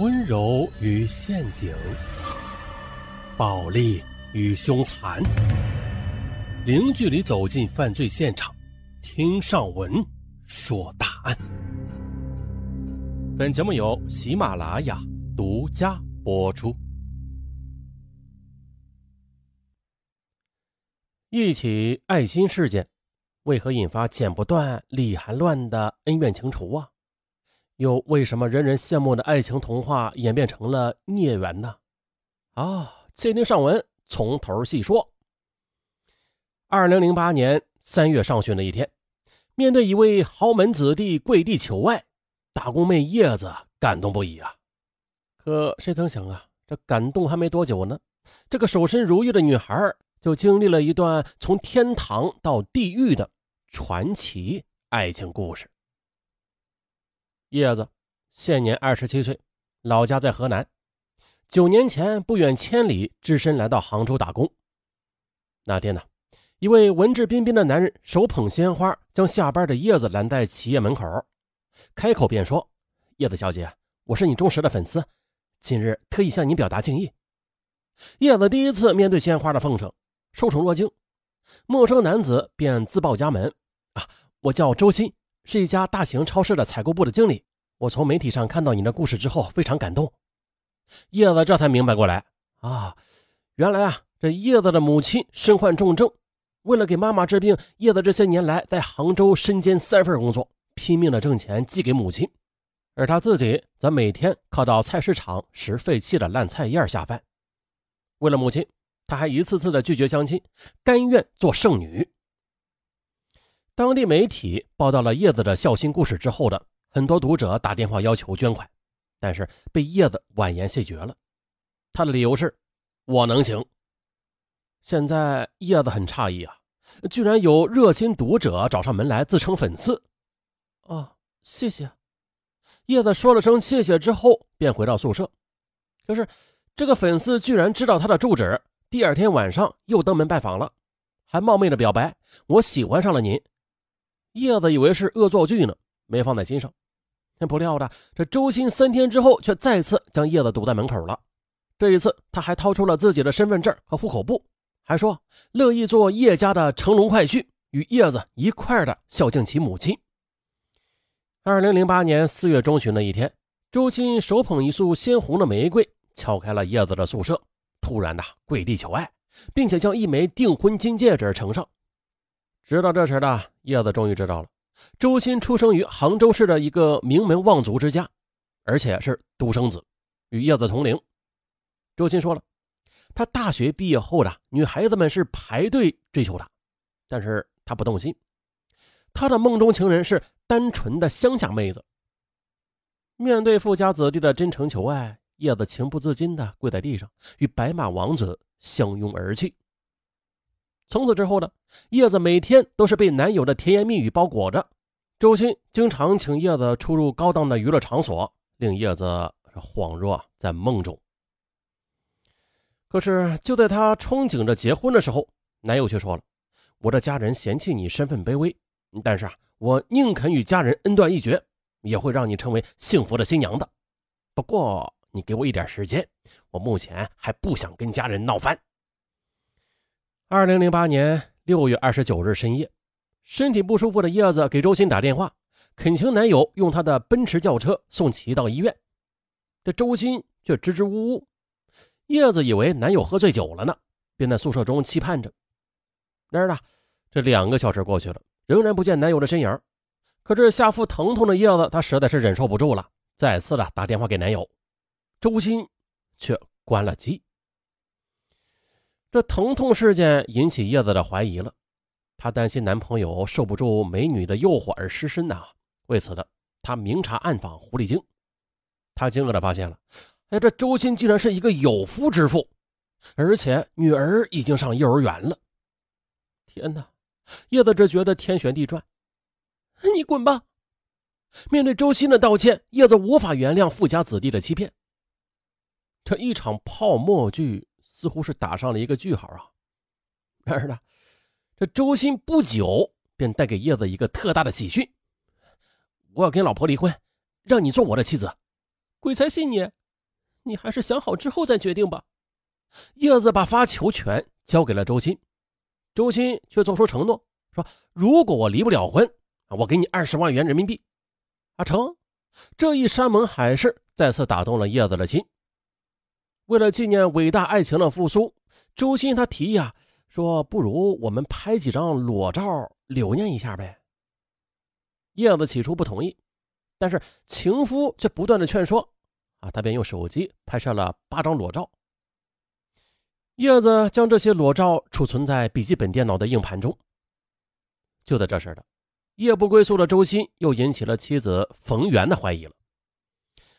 温柔与陷阱，暴力与凶残，零距离走进犯罪现场，听上文说大案。本节目由喜马拉雅独家播出。一起爱心事件，为何引发剪不断、理还乱的恩怨情仇啊？又为什么人人羡慕的爱情童话演变成了孽缘呢？啊，且听上文从头细说。二零零八年三月上旬的一天，面对一位豪门子弟跪地求爱，打工妹叶子感动不已啊。可谁曾想啊，这感动还没多久呢，这个守身如玉的女孩就经历了一段从天堂到地狱的传奇爱情故事。叶子现年二十七岁，老家在河南。九年前，不远千里，只身来到杭州打工。那天呢，一位文质彬彬的男人手捧鲜花，将下班的叶子拦在企业门口，开口便说：“叶子小姐，我是你忠实的粉丝，今日特意向你表达敬意。”叶子第一次面对鲜花的奉承，受宠若惊。陌生男子便自报家门：“啊，我叫周鑫。”是一家大型超市的采购部的经理。我从媒体上看到你的故事之后，非常感动。叶子这才明白过来啊，原来啊，这叶子的母亲身患重症，为了给妈妈治病，叶子这些年来在杭州身兼三份工作，拼命的挣钱寄给母亲，而他自己则每天靠到菜市场拾废弃的烂菜叶下饭。为了母亲，他还一次次的拒绝相亲，甘愿做剩女。当地媒体报道了叶子的孝心故事之后的很多读者打电话要求捐款，但是被叶子婉言谢绝了。他的理由是：“我能行。”现在叶子很诧异啊，居然有热心读者找上门来自称粉丝。哦，谢谢。叶子说了声谢谢之后，便回到宿舍。可是这个粉丝居然知道他的住址，第二天晚上又登门拜访了，还冒昧的表白：“我喜欢上了您。”叶子以为是恶作剧呢，没放在心上。不料的，这周鑫三天之后却再次将叶子堵在门口了。这一次，他还掏出了自己的身份证和户口簿，还说乐意做叶家的乘龙快婿，与叶子一块的孝敬其母亲。二零零八年四月中旬的一天，周鑫手捧一束鲜红的玫瑰，敲开了叶子的宿舍，突然的跪地求爱，并且将一枚订婚金戒指呈上。直到这时的叶子终于知道了，周鑫出生于杭州市的一个名门望族之家，而且是独生子，与叶子同龄。周鑫说了，他大学毕业后的女孩子们是排队追求他，但是他不动心。他的梦中情人是单纯的乡下妹子。面对富家子弟的真诚求爱，叶子情不自禁地跪在地上，与白马王子相拥而泣。从此之后呢，叶子每天都是被男友的甜言蜜语包裹着。周鑫经常请叶子出入高档的娱乐场所，令叶子恍若在梦中。可是就在她憧憬着结婚的时候，男友却说了：“我的家人嫌弃你身份卑微，但是啊，我宁肯与家人恩断义绝，也会让你成为幸福的新娘的。不过你给我一点时间，我目前还不想跟家人闹翻。”二零零八年六月二十九日深夜，身体不舒服的叶子给周鑫打电话，恳请男友用他的奔驰轿车送其到医院。这周鑫却支支吾吾。叶子以为男友喝醉酒了呢，便在宿舍中期盼着。然而呢，这两个小时过去了，仍然不见男友的身影。可这下腹疼痛的叶子，她实在是忍受不住了，再次的打电话给男友。周鑫却关了机。这疼痛事件引起叶子的怀疑了，她担心男朋友受不住美女的诱惑而失身呐。为此的，她明察暗访狐狸精。她惊愕的发现了，哎，这周鑫竟然是一个有夫之妇，而且女儿已经上幼儿园了。天哪！叶子只觉得天旋地转。你滚吧！面对周鑫的道歉，叶子无法原谅富家子弟的欺骗。这一场泡沫剧。似乎是打上了一个句号啊！然而呢，这周鑫不久便带给叶子一个特大的喜讯：我要跟老婆离婚，让你做我的妻子。鬼才信你！你还是想好之后再决定吧。叶子把发球权交给了周鑫，周鑫却做出承诺，说如果我离不了婚，我给你二十万元人民币。阿成，这一山盟海誓再次打动了叶子的心。为了纪念伟大爱情的复苏，周鑫他提议啊，说不如我们拍几张裸照留念一下呗。叶子起初不同意，但是情夫却不断的劝说，啊，他便用手机拍摄了八张裸照。叶子将这些裸照储存在笔记本电脑的硬盘中。就在这时的，夜不归宿的周鑫又引起了妻子冯媛的怀疑了。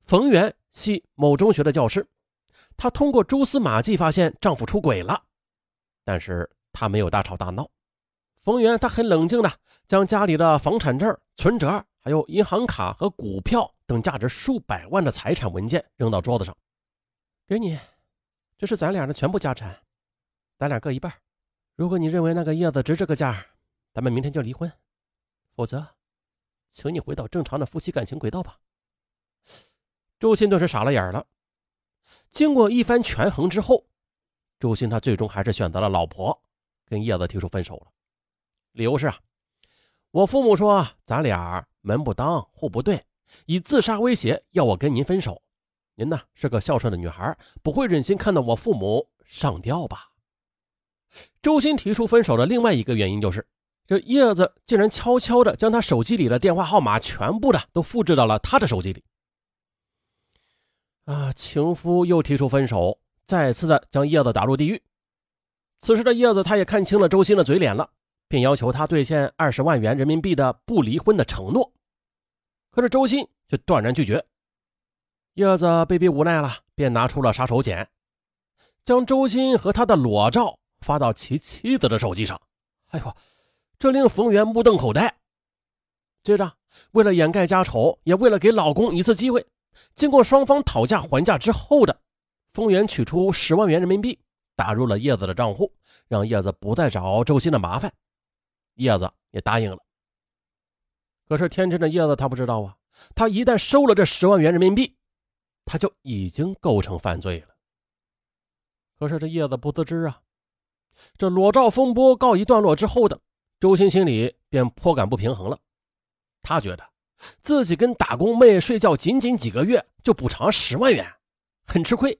冯媛系某中学的教师，她通过蛛丝马迹发现丈夫出轨了，但是她没有大吵大闹。冯源他很冷静的将家里的房产证、存折，还有银行卡和股票等价值数百万的财产文件扔到桌子上，给你，这是咱俩的全部家产，咱俩各一半。如果你认为那个叶子值这个价，咱们明天就离婚；否则，请你回到正常的夫妻感情轨道吧。周鑫顿时傻了眼了。经过一番权衡之后，周鑫他最终还是选择了老婆，跟叶子提出分手了。理由是啊，我父母说咱俩门不当户不对，以自杀威胁要我跟您分手。您呢是个孝顺的女孩，不会忍心看到我父母上吊吧？周鑫提出分手的另外一个原因就是，这叶子竟然悄悄的将他手机里的电话号码全部的都复制到了他的手机里。啊，情夫又提出分手，再次的将叶子打入地狱。此时的叶子他也看清了周鑫的嘴脸了。并要求他兑现二十万元人民币的不离婚的承诺，可是周鑫却断然拒绝。叶子被逼无奈了，便拿出了杀手锏，将周鑫和他的裸照发到其妻子的手机上。哎呦，这令冯源目瞪口呆。接着，为了掩盖家丑，也为了给老公一次机会，经过双方讨价还价之后的，丰源取出十万元人民币打入了叶子的账户，让叶子不再找周鑫的麻烦。叶子也答应了，可是天真的叶子他不知道啊，他一旦收了这十万元人民币，他就已经构成犯罪了。可是这叶子不自知啊，这裸照风波告一段落之后的周鑫心里便颇感不平衡了，他觉得自己跟打工妹睡觉仅仅几个月就补偿十万元，很吃亏，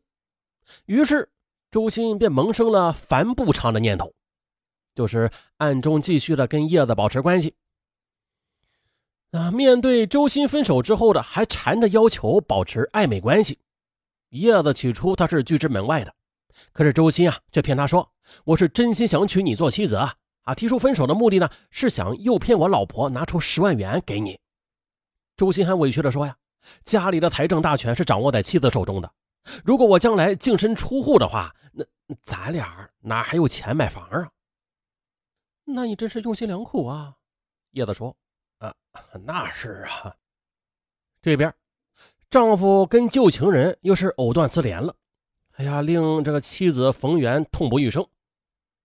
于是周鑫便萌生了反补偿的念头。就是暗中继续的跟叶子保持关系。啊，面对周鑫分手之后的还缠着要求保持暧昧关系，叶子起初他是拒之门外的。可是周鑫啊，却骗他说：“我是真心想娶你做妻子啊！”啊，提出分手的目的呢，是想诱骗我老婆拿出十万元给你。周鑫还委屈的说：“呀，家里的财政大权是掌握在妻子手中的，如果我将来净身出户的话，那咱俩哪还有钱买房啊？”那你真是用心良苦啊，叶子说：“啊，那是啊。”这边，丈夫跟旧情人又是藕断丝连了，哎呀，令这个妻子冯媛痛不欲生。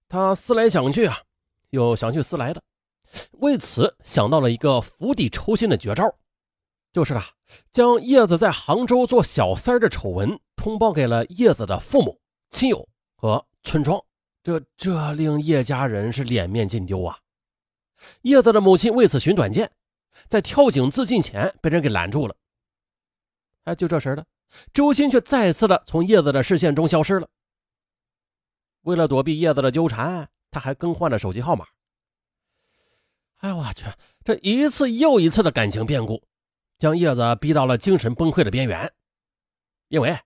他思来想去啊，又想去思来的，为此想到了一个釜底抽薪的绝招，就是啊，将叶子在杭州做小三的丑闻通报给了叶子的父母亲友和村庄。这这令叶家人是脸面尽丢啊！叶子的母亲为此寻短见，在跳井自尽前被人给拦住了。哎，就这时的周鑫却再次的从叶子的视线中消失了。为了躲避叶子的纠缠，他还更换了手机号码。哎，我去！这一次又一次的感情变故，将叶子逼到了精神崩溃的边缘。因为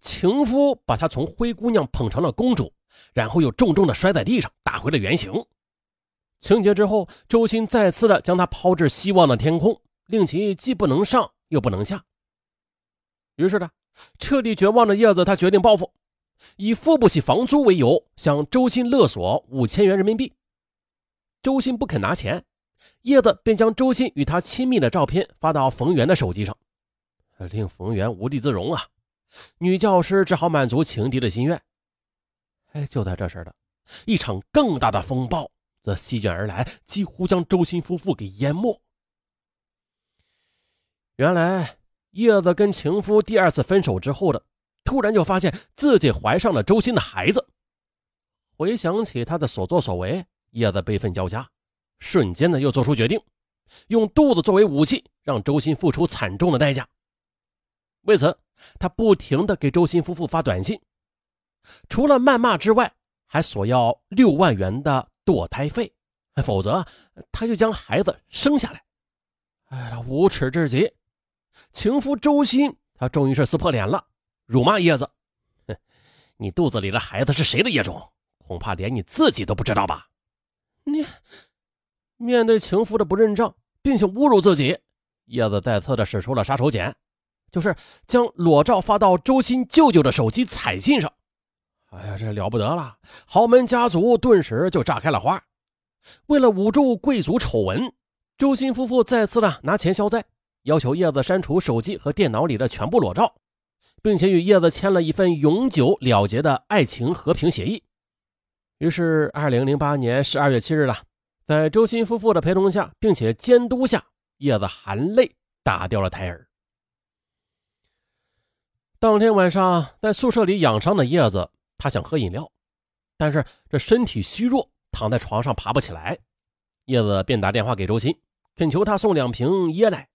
情夫把她从灰姑娘捧成了公主。然后又重重的摔在地上，打回了原形。情节之后，周鑫再次的将他抛至希望的天空，令其既不能上又不能下。于是呢，彻底绝望的叶子，他决定报复，以付不起房租为由，向周鑫勒索五千元人民币。周鑫不肯拿钱，叶子便将周鑫与他亲密的照片发到冯源的手机上，令冯源无地自容啊！女教师只好满足情敌的心愿。哎，就在这时的，一场更大的风暴则席卷而来，几乎将周鑫夫妇给淹没。原来，叶子跟情夫第二次分手之后的，突然就发现自己怀上了周鑫的孩子。回想起他的所作所为，叶子悲愤交加，瞬间的又做出决定，用肚子作为武器，让周鑫付出惨重的代价。为此，他不停的给周鑫夫妇发短信，除了谩骂之外，还索要六万元的堕胎费，否则他就将孩子生下来。哎呀，无耻至极！情夫周鑫，他终于是撕破脸了，辱骂叶子：“哼，你肚子里的孩子是谁的野种？恐怕连你自己都不知道吧？”你面对情夫的不认账，并且侮辱自己，叶子再次的使出了杀手锏，就是将裸照发到周鑫舅舅的手机彩信上。哎呀，这了不得了！豪门家族顿时就炸开了花。为了捂住贵族丑闻，周鑫夫妇再次的拿钱消灾。要求叶子删除手机和电脑里的全部裸照，并且与叶子签了一份永久了结的爱情和平协议。于是，二零零八年十二月七日了，在周鑫夫妇的陪同下，并且监督下，叶子含泪打掉了胎儿。当天晚上，在宿舍里养伤的叶子，她想喝饮料，但是这身体虚弱，躺在床上爬不起来。叶子便打电话给周鑫，恳求他送两瓶椰奶。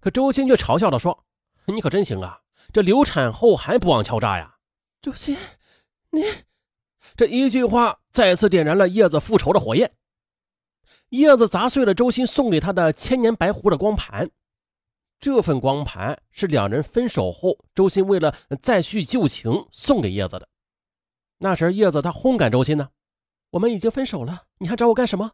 可周鑫却嘲笑地说：“你可真行啊，这流产后还不忘敲诈呀！”周鑫，你这一句话再次点燃了叶子复仇的火焰。叶子砸碎了周鑫送给他的千年白狐的光盘，这份光盘是两人分手后，周鑫为了再续旧情送给叶子的。那时叶子他轰赶周鑫呢：“我们已经分手了，你还找我干什么？”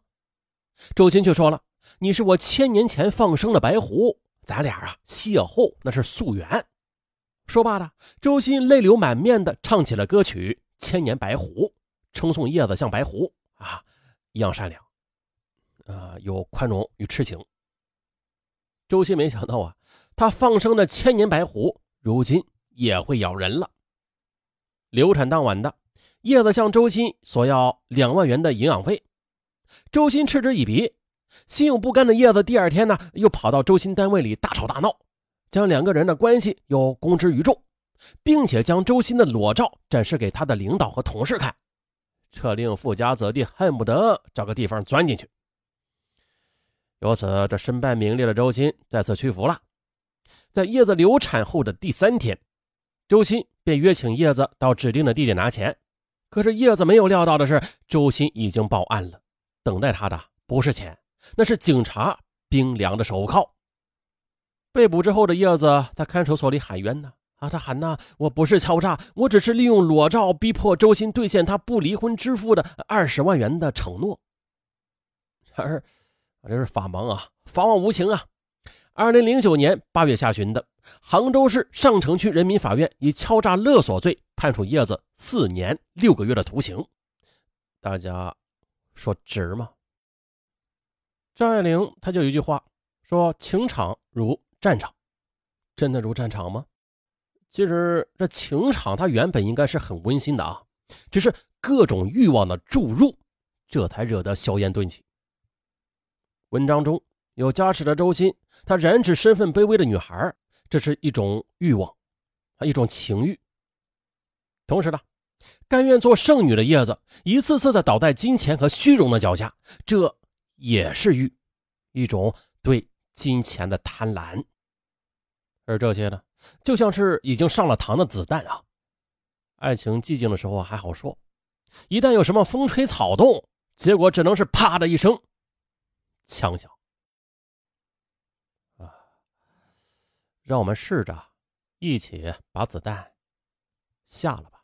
周鑫却说了：“你是我千年前放生的白狐。”咱俩啊，邂逅那是夙缘。说罢了，周鑫泪流满面的唱起了歌曲《千年白狐》，称颂叶子像白狐啊一样善良，啊有宽容与痴情。周鑫没想到啊，他放生的千年白狐，如今也会咬人了。流产当晚的叶子向周鑫索要两万元的营养费，周鑫嗤之以鼻。心有不甘的叶子，第二天呢，又跑到周鑫单位里大吵大闹，将两个人的关系又公之于众，并且将周鑫的裸照展示给他的领导和同事看，这令富家子弟恨不得找个地方钻进去。由此，这身败名裂的周鑫再次屈服了。在叶子流产后的第三天，周鑫便约请叶子到指定的地点拿钱，可是叶子没有料到的是，周鑫已经报案了，等待他的不是钱。那是警察冰凉的手铐。被捕之后的叶子在看守所里喊冤呢，啊，他喊呐，我不是敲诈，我只是利用裸照逼迫周鑫兑现他不离婚支付的二十万元的承诺。然而，这是法盲啊，法网无情啊！二零零九年八月下旬的杭州市上城区人民法院以敲诈勒索罪判处叶子四年六个月的徒刑。大家说值吗？张爱玲，她就有一句话说：“情场如战场，真的如战场吗？”其实这情场它原本应该是很温馨的啊，只是各种欲望的注入，这才惹得硝烟顿起。文章中有加持的周鑫，他染指身份卑微的女孩，这是一种欲望，啊，一种情欲。同时呢，甘愿做剩女的叶子，一次次的倒在金钱和虚荣的脚下，这。也是欲，一种对金钱的贪婪，而这些呢，就像是已经上了膛的子弹啊！爱情寂静的时候还好说，一旦有什么风吹草动，结果只能是啪的一声枪响啊！让我们试着一起把子弹下了吧。